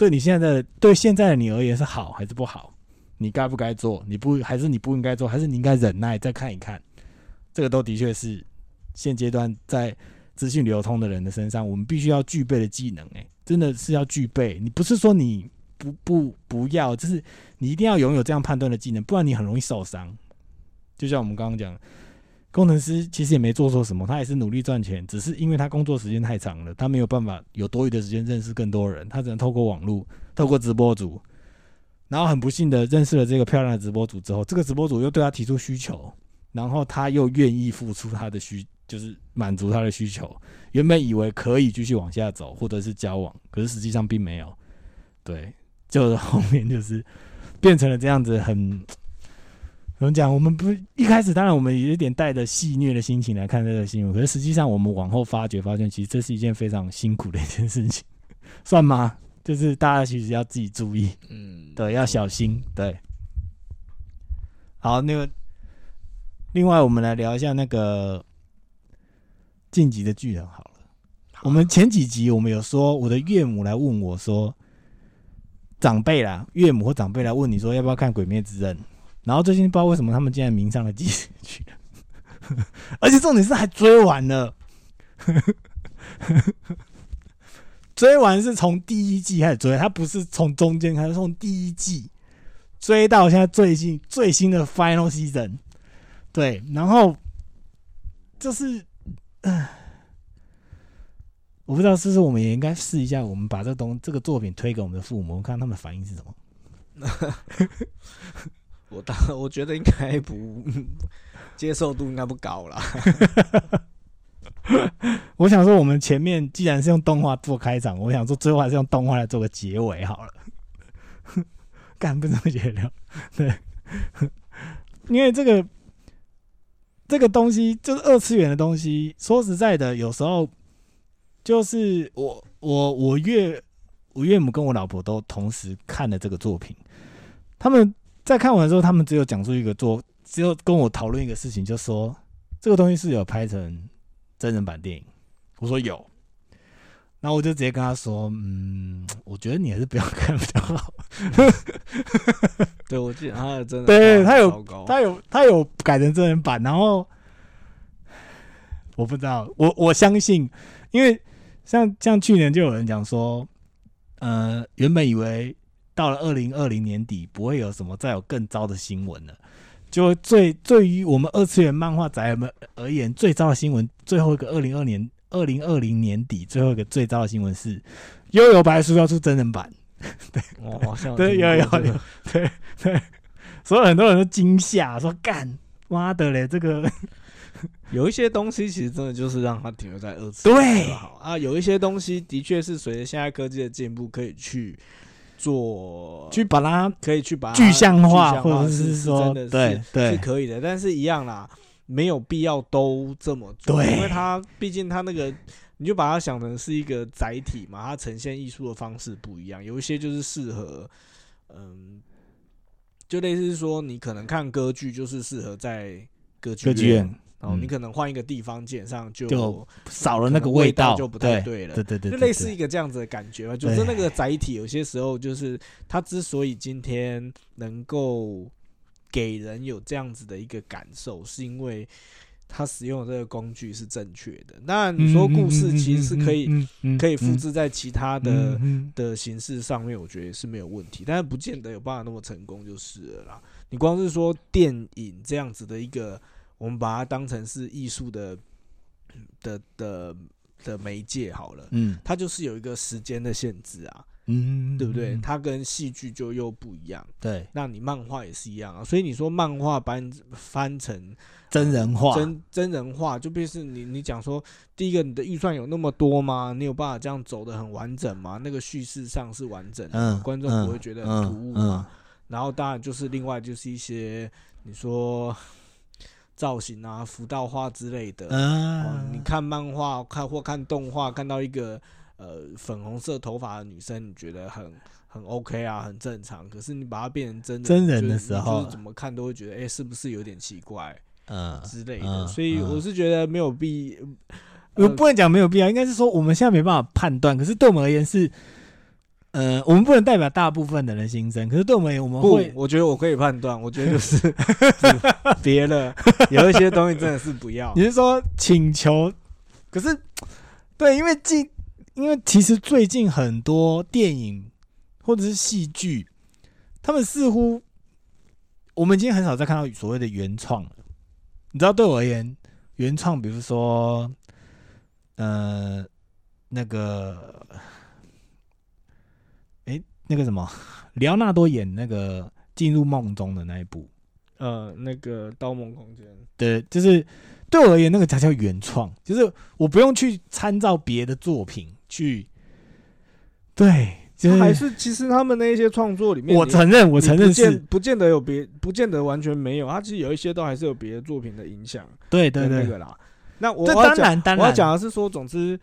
对你现在的对现在的你而言是好还是不好，你该不该做，你不还是你不应该做，还是你应该忍耐再看一看。这个都的确是现阶段在资讯流通的人的身上，我们必须要具备的技能、欸。真的是要具备。你不是说你不不不要，就是你一定要拥有这样判断的技能，不然你很容易受伤。就像我们刚刚讲，工程师其实也没做错什么，他也是努力赚钱，只是因为他工作时间太长了，他没有办法有多余的时间认识更多人，他只能透过网络，透过直播组。然后很不幸的认识了这个漂亮的直播主之后，这个直播主又对他提出需求，然后他又愿意付出他的需，就是满足他的需求。原本以为可以继续往下走，或者是交往，可是实际上并没有。对，就是 后面就是变成了这样子很，怎么讲？我们不一开始当然我们有一点带着戏谑的心情来看这个新闻，可是实际上我们往后发觉，发现其实这是一件非常辛苦的一件事情，算吗？就是大家其实要自己注意。嗯，对，要小心。对，好，那个，另外我们来聊一下那个晋级的巨人好了。我们前几集我们有说，我的岳母来问我说，长辈啦，岳母或长辈来问你说要不要看《鬼灭之刃》，然后最近不知道为什么他们竟然迷上了继续去了，而且重点是还追完了。追完是从第一季开始追，他不是从中间开始，从第一季追到现在最新最新的 Final Season。对，然后就是，我不知道是不是我们也应该试一下，我们把这东这个作品推给我们的父母，看他们的反应是什么。我当 我觉得应该不接受度应该不高啦。我想说，我们前面既然是用动画做开场，我想说最后还是用动画来做个结尾好了。干不这么解聊，对，因为这个这个东西就是二次元的东西。说实在的，有时候就是我我我岳我岳母跟我老婆都同时看了这个作品，他们在看完之后，他们只有讲出一个做，只有跟我讨论一个事情，就说这个东西是有拍成真人版电影。我说有，然后我就直接跟他说，嗯，我觉得你还是不要看比较好。对，我记得他真的对他有他有他有改成真人版，然后我不知道，我我相信，因为像像去年就有人讲说，呃，原本以为到了二零二零年底不会有什么再有更糟的新闻了，就最对于我们二次元漫画宅们而言，最糟的新闻，最后一个二零二年二零二零年底最后一个最糟的新闻是《悠悠白书》要出真人版。我好像对有有有。对对，所以很多人都惊吓，说干妈的嘞，这个。有一些东西其实真的就是让它停留在二次元对。啊，有一些东西的确是随着现在科技的进步，可以去做，去把它可以去把它具象化，或者是是说真的是对对是可以的，但是一样啦，没有必要都这么做，对因为它毕竟它那个。你就把它想成是一个载体嘛，它呈现艺术的方式不一样，有一些就是适合，嗯，就类似说你可能看歌剧就是适合在歌剧院哦，嗯你可能换一个地方，基本上就就少了那个味道，就不太对对了对对对，就类似一个这样子的感觉吧。就是那个载体，有些时候就是它之所以今天能够给人有这样子的一个感受，是因为它使用的这个工具是正确的。那你说故事其实是可以可以复制在其他的嗯的形式上面，我觉得是没有问题，但是不见得有办法那么成功就是了啦。你光是说电影这样子的一个，我们把它当成是艺术的的的的媒介好了，嗯它就是有一个时间的限制啊，嗯，对不对？它跟戏剧就又不一样。对那你漫画也是一样啊，所以你说漫画翻翻成真人化，真真人化，就变是你你讲说，第一个你的预算有那么多吗？你有办法这样走的很完整吗？那个叙事上是完整的，嗯，观众不会觉得很突兀？然后当然就是另外就是一些你说造型啊、浮道画之类的。嗯，哦，你看漫画看或看动画，看到一个呃粉红色头发的女生，你觉得很很 OK 啊，很正常。可是你把它变成真人真人的时候就是怎么看都会觉得，哎、是不是有点奇怪嗯，之类的？嗯所以嗯我是觉得没有必，我不能讲没有必要，应该是说我们现在没办法判断。可是对我们而言是，呃，我们不能代表大部分的人心声。可是对我们我们不会，我觉得我可以判断，我觉得就是 是别了，有一些东西真的是不要 你。是说请求？可是，对，因为近，因为其实最近很多电影或者是戏剧，他们似乎我们已经很少再看到所谓的原创了。你知道，对我而言，原创，比如说，呃，那个，诶，那个什么，里奥纳多演那个《进入梦中》的那一部，呃，那个《盗梦空间》对，就是对我而言，那个才叫原创，就是我不用去参照别的作品去，对，就是还是其实他们那一些创作里面，我承认，我承认不见是，不见得有别，不见得完全没有，他其实有一些都还是有别的作品的影响对对对，跟那个啦。那我当然，我要讲的是说，总之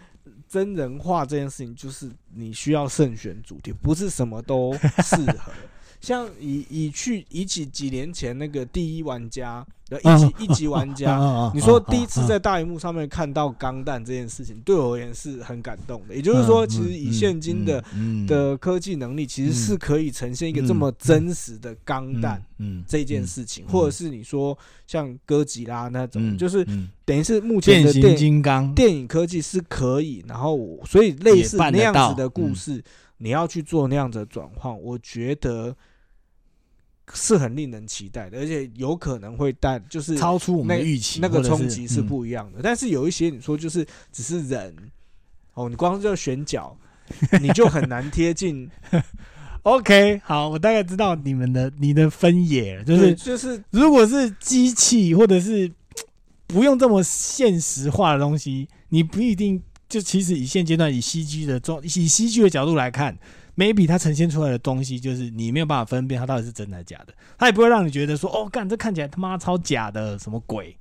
真人化这件事情，就是你需要慎选主题，不是什么都适合。像以以去以起几年前那个第一玩家，呃一级一级玩家，你说第一次在大荧幕上面看到钢弹这件事情，对我而言是很感动的。也就是说，其实以现今的嗯的科技能力，其实是可以呈现一个这么真实的钢弹嗯这件事情，嗯或者是你说像哥吉拉那种，嗯就是嗯。等于是目前的电金刚，电影科技是可以，然后所以类似那样子的故事，你要去做那样子的转换，我觉得是很令人期待的，而且有可能会带就是超出我们的预期，那个冲击是嗯不一样的。但是有一些你说就是只是人哦，你光就选角，你就很难贴近，OK，好，我大概知道你们的你的分野，就是就是如果是机器或者是不用这么现实化的东西，你不一定就其实以现阶段以戏剧的状以戏剧的角度来看，maybe 它呈现出来的东西就是你没有办法分辨它到底是真的还是假的，它也不会让你觉得说哦，干这看起来他妈超假的什么鬼。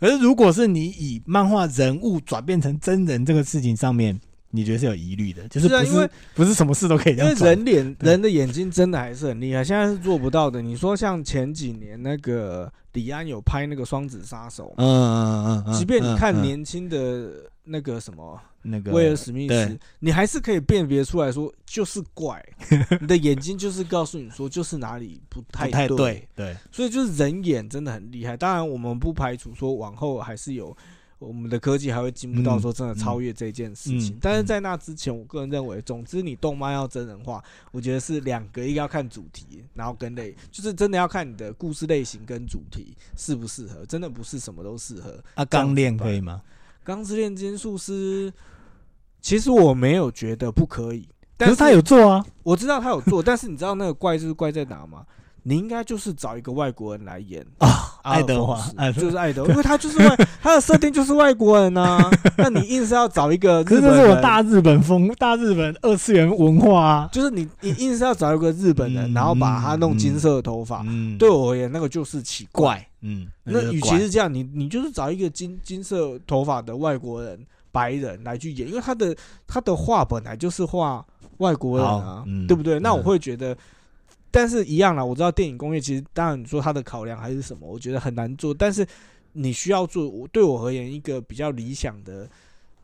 可是如果是你以漫画人物转变成真人这个事情上面，你觉得是有疑虑的，就是不是啊因为不是什么事都可以这因为样人脸人的眼睛真的还是很厉害，现在是做不到的。你说像前几年那个李安有拍那个《双子杀手》嗯嗯嗯嗯，即便你看年轻的那个什么那个威尔史密斯，你还是可以辨别出来说就是怪，你的眼睛就是告诉你说就是哪里不太对对，所以就是人眼真的很厉害。当然，我们不排除说往后还是有我们的科技还会进步到说真的超越这件事情。嗯嗯但是在那之前，我个人认为，总之你动漫要真人化，我觉得是两个，一个要看主题，然后跟类，就是真的要看你的故事类型跟主题适不适合，真的不是什么都适合。啊，这样子钢炼可以吗？钢之炼金术师，其实我没有觉得不可以，但可是他有做啊，我知道他有做，但是你知道那个怪就是怪在哪吗？你应该就是找一个外国人来演啊爱德华就是爱德华，因为他就是外，他的设定就是外国人呐、那你硬是要找一个可是日本人，这是我大日本风、大日本二次元文化啊。就是你你硬是要找一个日本人，嗯然后把他弄金色的头发，嗯，对我而言那个就是奇怪。怪，嗯，那与其是这样，你你就是找一个金金色头发的外国人、白人来去演，因为他的他的画本来就是画外国人啊，嗯对不对？那我嗯会觉得，但是一样啦，我知道电影工业其实当然你说它的考量还是什么，我觉得很难做，但是你需要做，我对我而言一个比较理想的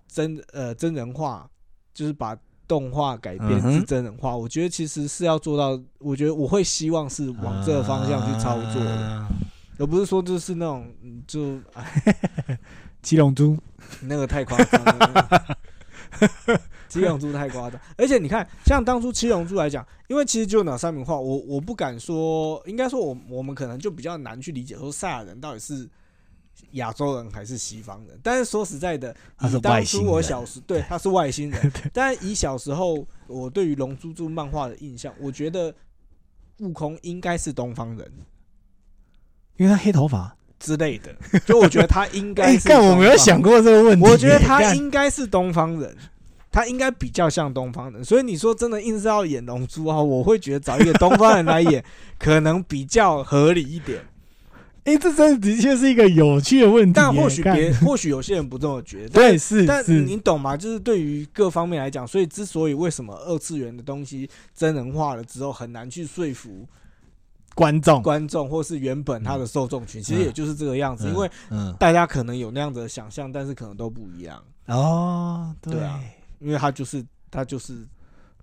真呃真人化，就是把。动画改编是真人化，我觉得其实是要做到，我觉得我会希望是往这个方向去操作的。啊而不是说就是那种嗯就 七龙珠，那个太夸张了，七龙珠太夸张。而且你看，像当初七龙珠来讲，因为其实就那三名画，我我不敢说，应该说我我们可能就比较难去理解说赛亚人到底是亚洲人还是西方人。但是说实在的，他是以当初我外星人小时对他是外星人，但以小时候我对于龙珠珠漫画的印象，我觉得悟空应该是东方人。因为他黑头发。之类的，就我觉得他应该哎，是。干，我没有想，过这个问题。我觉得他应该是东方人，他应该比较像东方人。所以你说真的硬是要演龙珠啊，我会觉得找一个东方人来演，可能比较合理一点。哎，这真的的确是一个有趣的问题。但或许别，或许有些人不这么觉得。对是但是你懂吗？就是对于各方面来讲，所以之所以为什么二次元的东西真人化了之后很难去说服观众，观众，或是原本他的受众群，其实也就是这个样子，嗯因为嗯大家可能有那样子的想象，但是可能都不一样。哦，对啊因为他就是他就是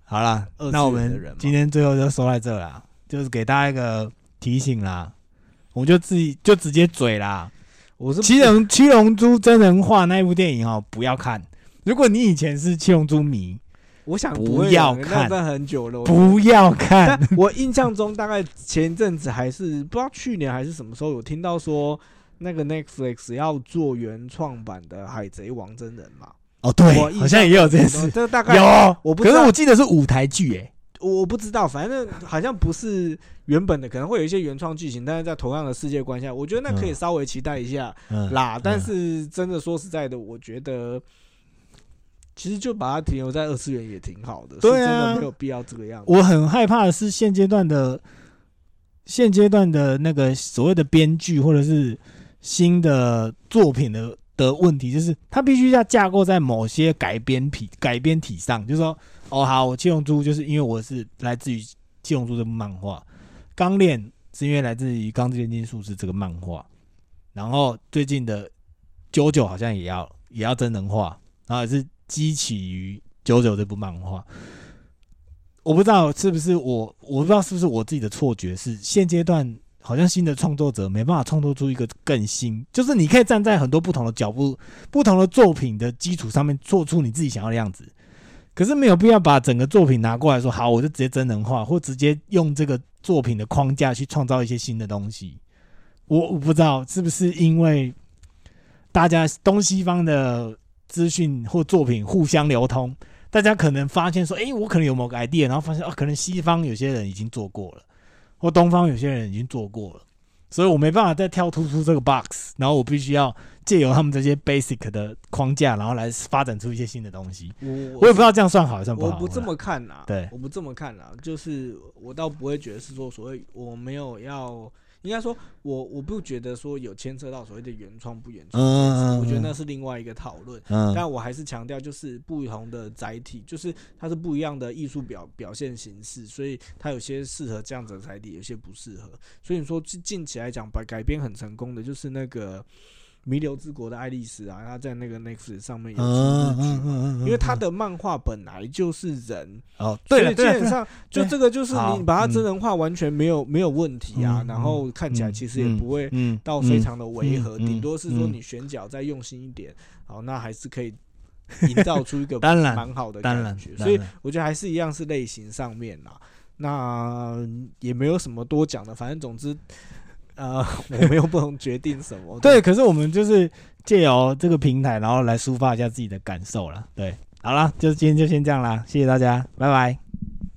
好啦那我们今天最后就说在这啦，就是给大家一个提醒啦，我就自己就直接嘴啦。我是七龙七龙珠真人化那一部电影哦，不要看。如果你以前是七龙珠迷，我想不要看那很久了。我不要看。但我印象中大概前一阵子还是不知道去年还是什么时候有听到说那个 Netflix 要做原创版的海贼王真人嘛？哦，对好像也有这件事。这大概有，我不可是我记得是舞台剧诶。我不知道，反正好像不是原本的，可能会有一些原创剧情，但是在同样的世界观下，我觉得那可以嗯稍微期待一下。嗯啦，但嗯是真的说实在的，我觉得其实就把它停留在二次元也挺好的，对啊是真的没有必要这个样子。我很害怕的是现阶段的现阶段的那个所谓的编剧或者是新的作品的的问题，就是它必须要架构在某些改编体改编体上，就是说，哦，好，我七龙珠就是因为我是来自于七龙珠这部漫画，钢炼是因为来自于《钢之炼金术士》这个漫画，然后最近的九九好像也要也要真人化，然后也是激起于九九这部漫画。我不知道是不是我，我不知道是不是我自己的错觉，是现阶段好像新的创作者没办法创作出一个更新，就是你可以站在很多不同的角度、不同的作品的基础上面做出你自己想要的样子，可是没有必要把整个作品拿过来说好，我就直接真人化，或直接用这个作品的框架去创造一些新的东西。我我不知道是不是因为大家东西方的资讯或作品互相流通，大家可能发现说，诶，我可能有某个 idea，然后发现哦，可能西方有些人已经做过了，或东方有些人已经做过了，所以我没办法再跳突出这个 box，然后我必须要借由他们这些 basic 的框架，然后来发展出一些新的东西。我我也不知道这样算好还算不好。我不这么看呐，对我不这么看呐，就是我倒不会觉得是说所谓我没有要，应该说我我不觉得说有牵扯到所谓的原创不原创我觉得那是另外一个讨论。嗯，但我还是强调，就是不同的载体，就是它是不一样的艺术表表现形式，所以它有些适合这样子的载体，有些不适合。所以你说近近期来讲，把改编很成功的，就是那个《弥留之国》的爱丽丝啊，他在那个 Netflix 上面有出日剧嘛。嗯因为他的漫画本来就是人，哦，对基本上就这个就是你把它嗯真人化完全没有没有问题啊，嗯然后看起来其实也不会嗯到非常的违和，嗯顶多是说嗯你选角再用心一点，好，那还是可以营造出一个 当然蛮好的感觉。所以我觉得还是一样是类型上面啦，那也没有什么多讲的，反正总之。呃，我们又不能决定什么。对，可是我们就是借由这个平台，然后来抒发一下自己的感受了。对，好了，就今天就先这样啦，谢谢大家，拜拜。